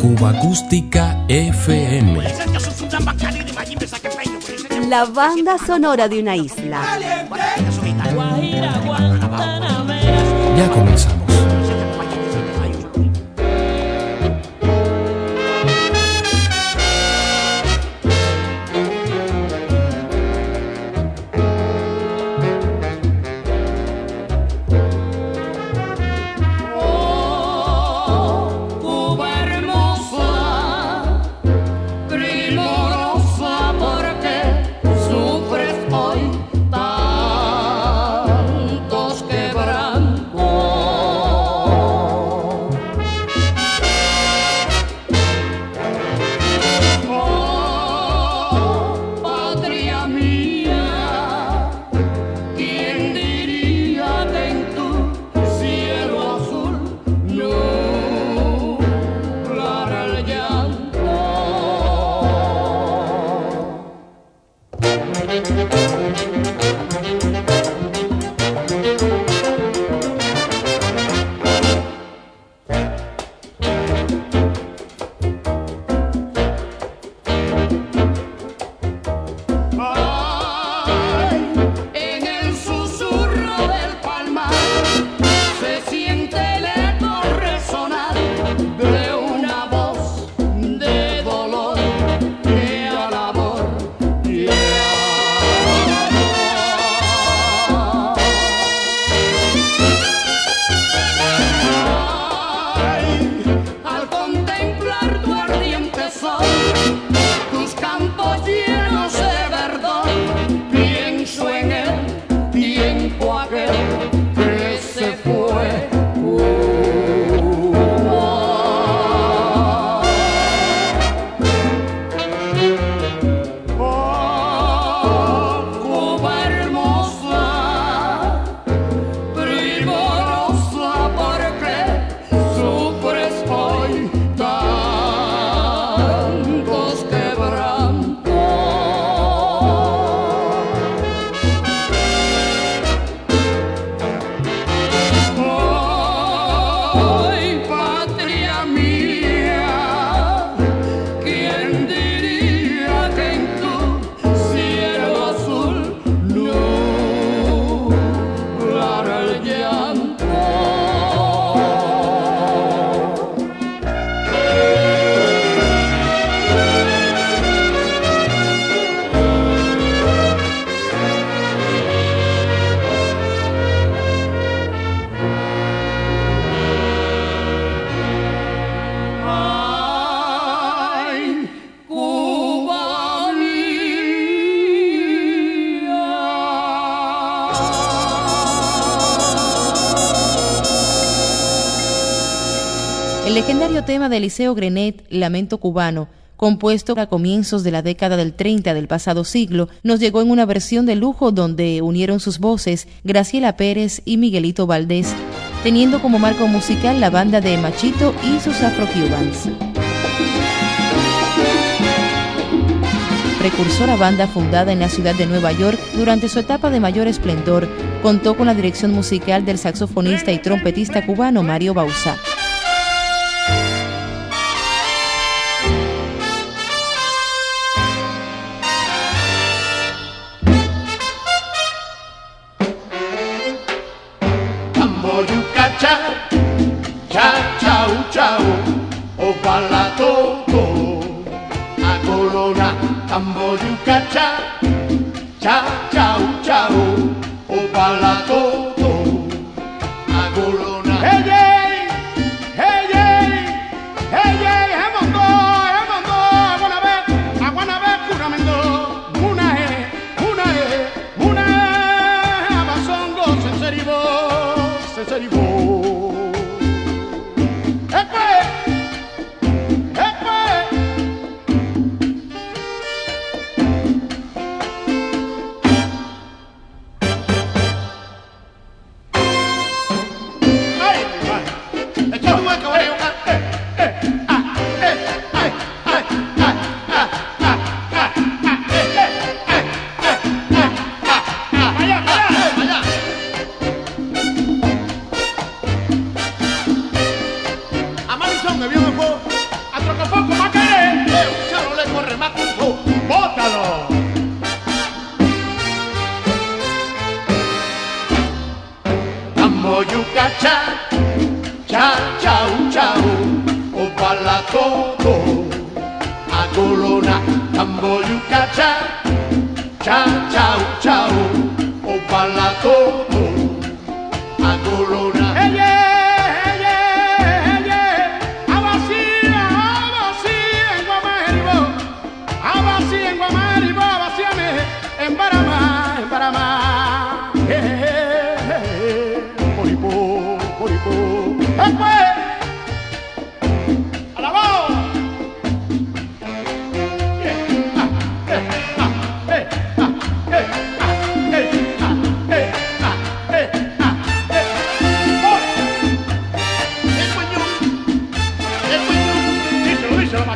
Cuba Acústica FM. La banda sonora de una isla. Ya comenzamos. Tema de Eliseo Grenet, Lamento Cubano, compuesto a comienzos de la década del 30 del pasado siglo, nos llegó en una versión de lujo donde unieron sus voces Graciela Pérez y Miguelito Valdés, teniendo como marco musical la banda de Machito y sus Afro-Cubans. Precursora banda fundada en la ciudad de Nueva York durante su etapa de mayor esplendor, contó con la dirección musical del saxofonista y trompetista cubano Mario Bausa. Mambo yuca cha, cha chau chau, o bala agolona. Hey, hey, hey, hey, hey, hey.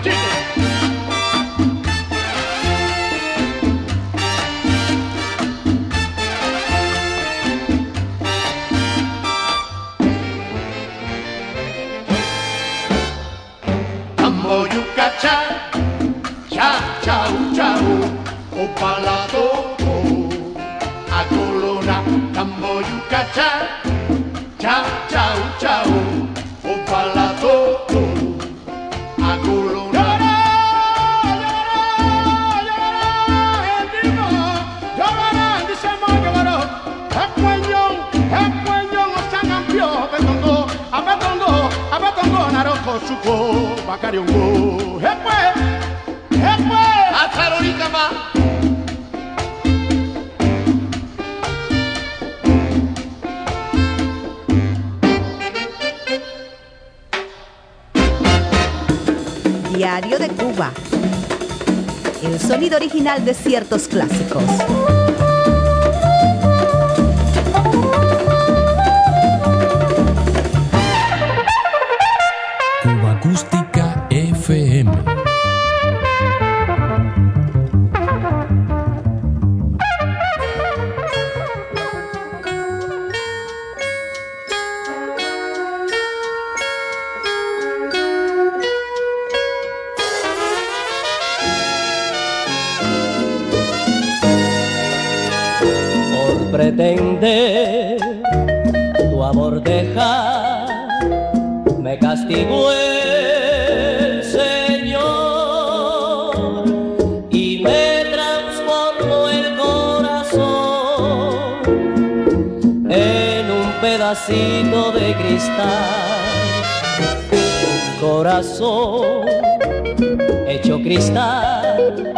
Díselo, Suko bakariongo hepwe hepwe atarorika ma Diario de Cuba. El sonido original de ciertos clásicos. Tu dejar, me castigó el Señor y me transformó el corazón en un pedacito de cristal, un corazón hecho cristal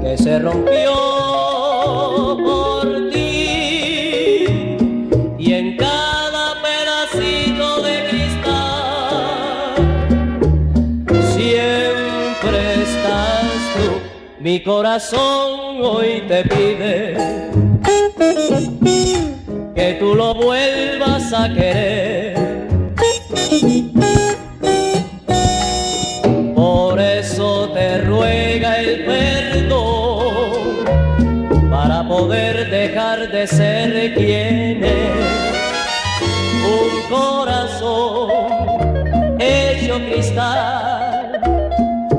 que se rompió Mi corazón hoy te pide que tú lo vuelvas a querer. Por eso te ruega el perdón para poder dejar de ser quien es. Un corazón hecho cristal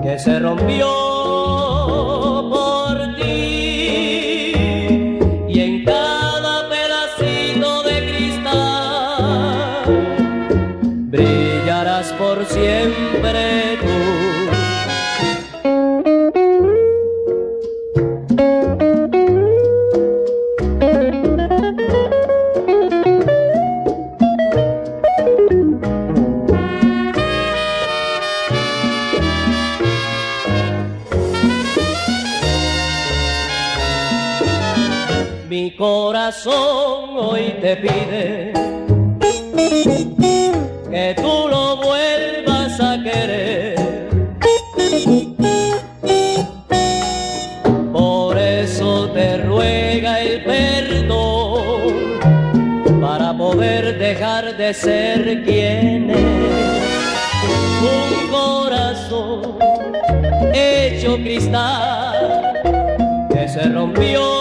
que se rompió Mi corazón hoy te pide que tú lo vuelvas a querer. Por eso te ruega el perdón para poder dejar de ser quien es. Un corazón hecho cristal que se rompió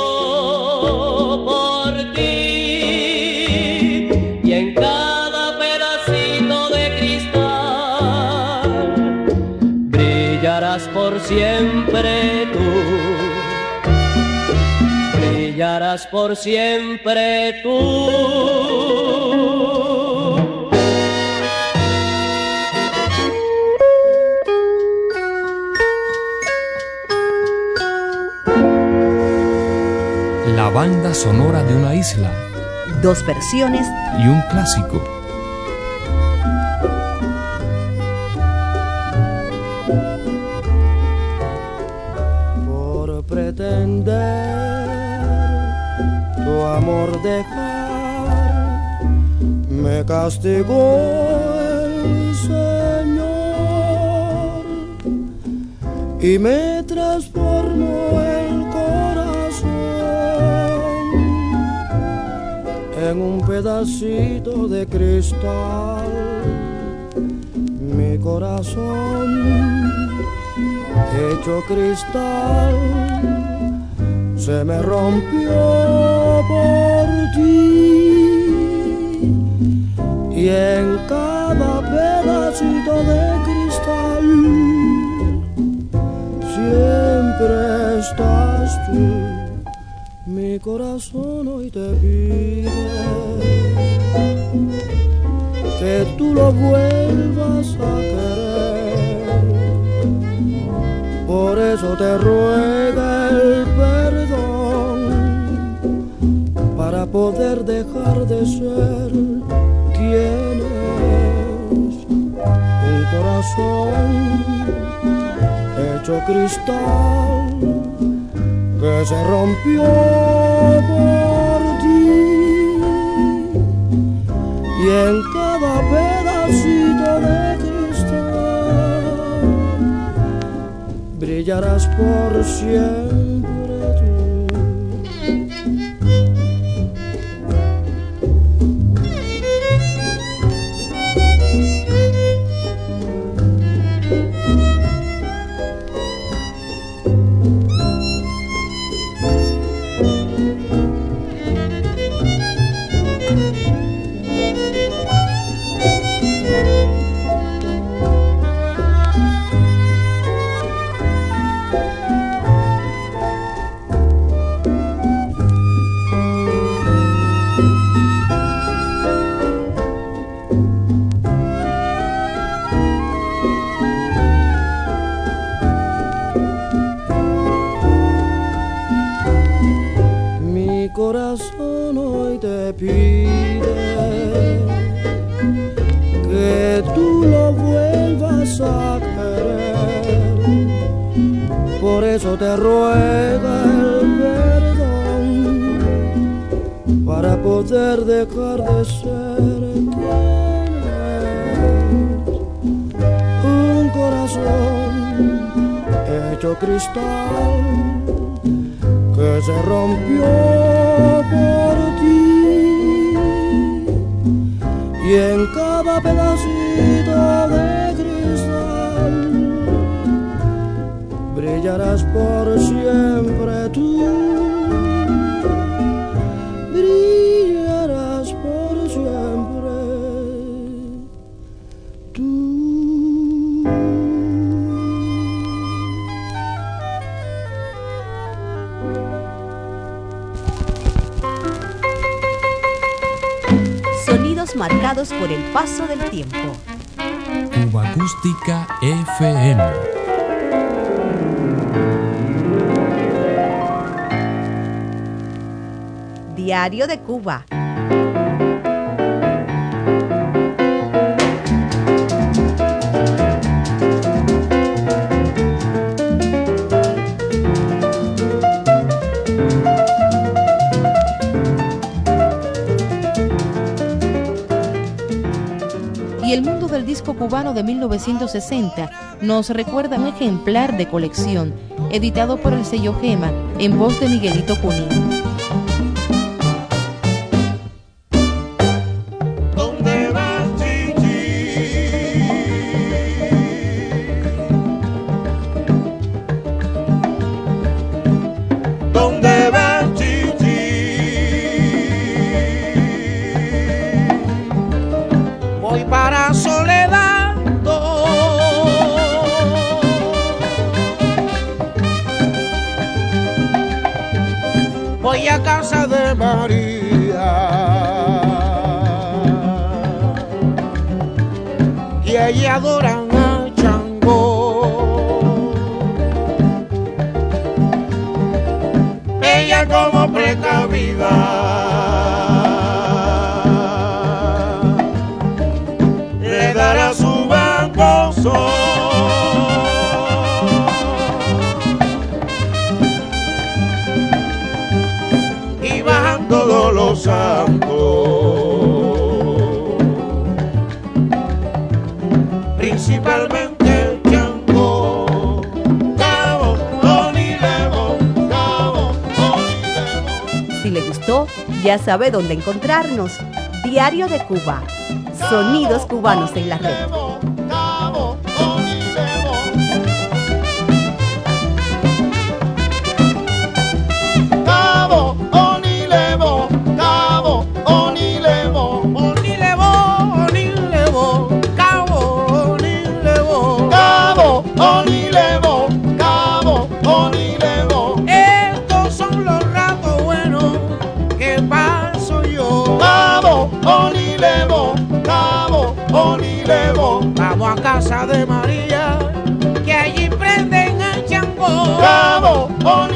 siempre tú. Brillarás por siempre tú. La banda sonora de una isla Dos versiones y un clásico. Amor dejar, me castigó el Señor y me transformó el corazón en un pedacito de cristal. Mi corazón hecho cristal se me rompió por ti. Y en cada pedacito de cristal siempre estás tú. Mi corazón hoy te pide que tú lo vuelvas a querer. Por eso te ruega poder dejar de ser. Tienes un corazón hecho cristal que se rompió por ti y en cada pedacito de cristal brillarás por siempre. Poder dejar de ser. Un corazón hecho cristal que se rompió por ti y en cada pedacito de cristal brillarás por siempre tú marcados por el paso del tiempo. Cuba Acústica FM. Diario de Cuba. Cubano de 1960 nos recuerda un ejemplar de colección editado por el sello Gema en voz de Miguelito Cunín. Como precavida ya sabe dónde encontrarnos. Diario de Cuba. Sonidos cubanos en la red. Cabo, Onilevo. Vamos a casa de María, que allí prenden el chambó. Cabo, Onilevo.